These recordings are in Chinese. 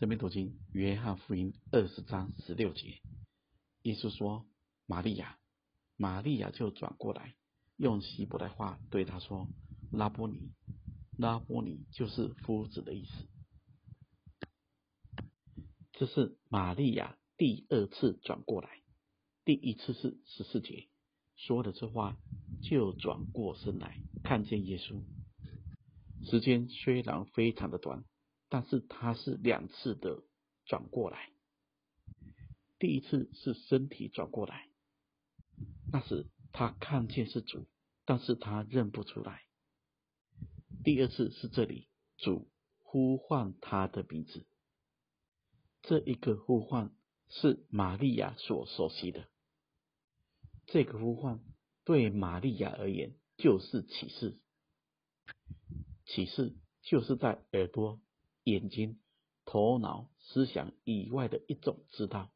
生命读经，约翰福音二十章十六节，耶稣说：“玛利亚，玛利亚就转过来，用希伯来话对他说：‘拉波尼，拉波尼就是夫子的意思。’这是玛利亚第二次转过来，第一次是十四节，说了这话就转过身来，看见耶稣。时间虽然非常的短。”但是他是两次的转过来，第一次是身体转过来，那时他看见是主，但是他认不出来。第二次是这里，主呼唤他的名字，这一个呼唤是玛利亚所熟悉的，这个呼唤对玛利亚而言就是启示，启示就是在耳朵。眼睛、头脑、思想以外的一种知道，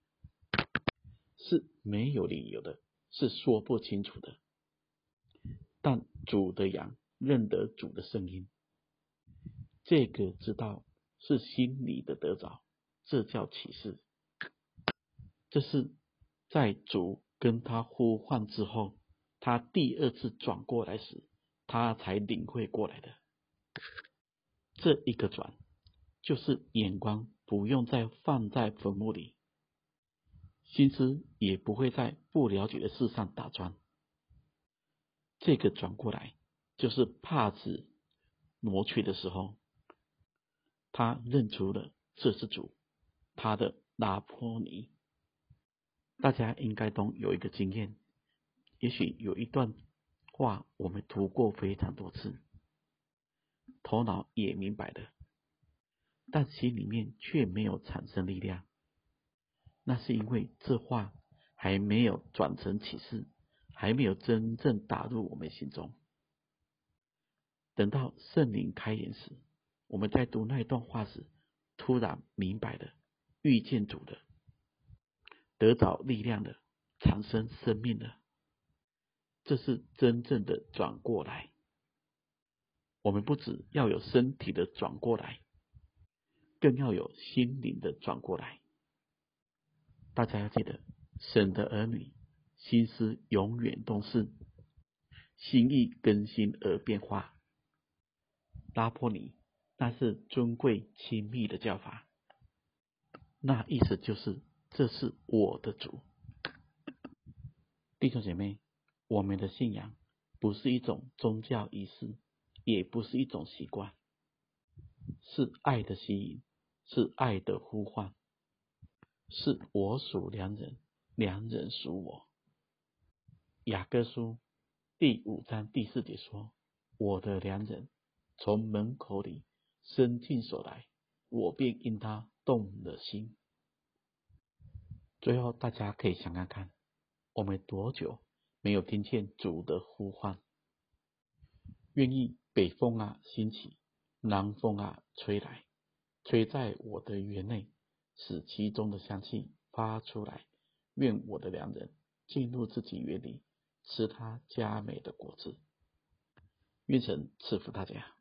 是没有理由的，是说不清楚的。但主的羊认得主的声音，这个知道是心里的得着，这叫启示。这是在主跟他呼唤之后，他第二次转过来时，他才领会过来的。这一个转。就是眼光不用再放在坟墓里，心思也不会在不了解的事上打转。这个转过来，就是帕子挪去的时候，他认出了这是主，他的拉波尼。大家应该都有一个经验，也许有一段话我们读过非常多次，头脑也明白的。但心里面却没有产生力量，那是因为这话还没有转成启示，还没有真正打入我们心中。等到圣灵开眼时，我们在读那一段话时，突然明白了，遇见主的，得着力量的，产生生命的，这是真正的转过来。我们不只要有身体的转过来。更要有心灵的转过来。大家要记得，神的儿女心思永远都是心意更新而变化。拉波尼，那是尊贵亲密的叫法，那意思就是这是我的主。弟兄姐妹，我们的信仰不是一种宗教仪式，也不是一种习惯，是爱的吸引。是爱的呼唤，是我属良人，良人属我。雅各书第五章第四节说：“我的良人从门口里伸进手来，我便因他动了心。”最后，大家可以想想看，我们多久没有听见主的呼唤？愿意北风啊兴起，南风啊吹来。吹在我的园内，使其中的香气发出来。愿我的良人进入自己园里，吃他佳美的果子。愿神赐福大家。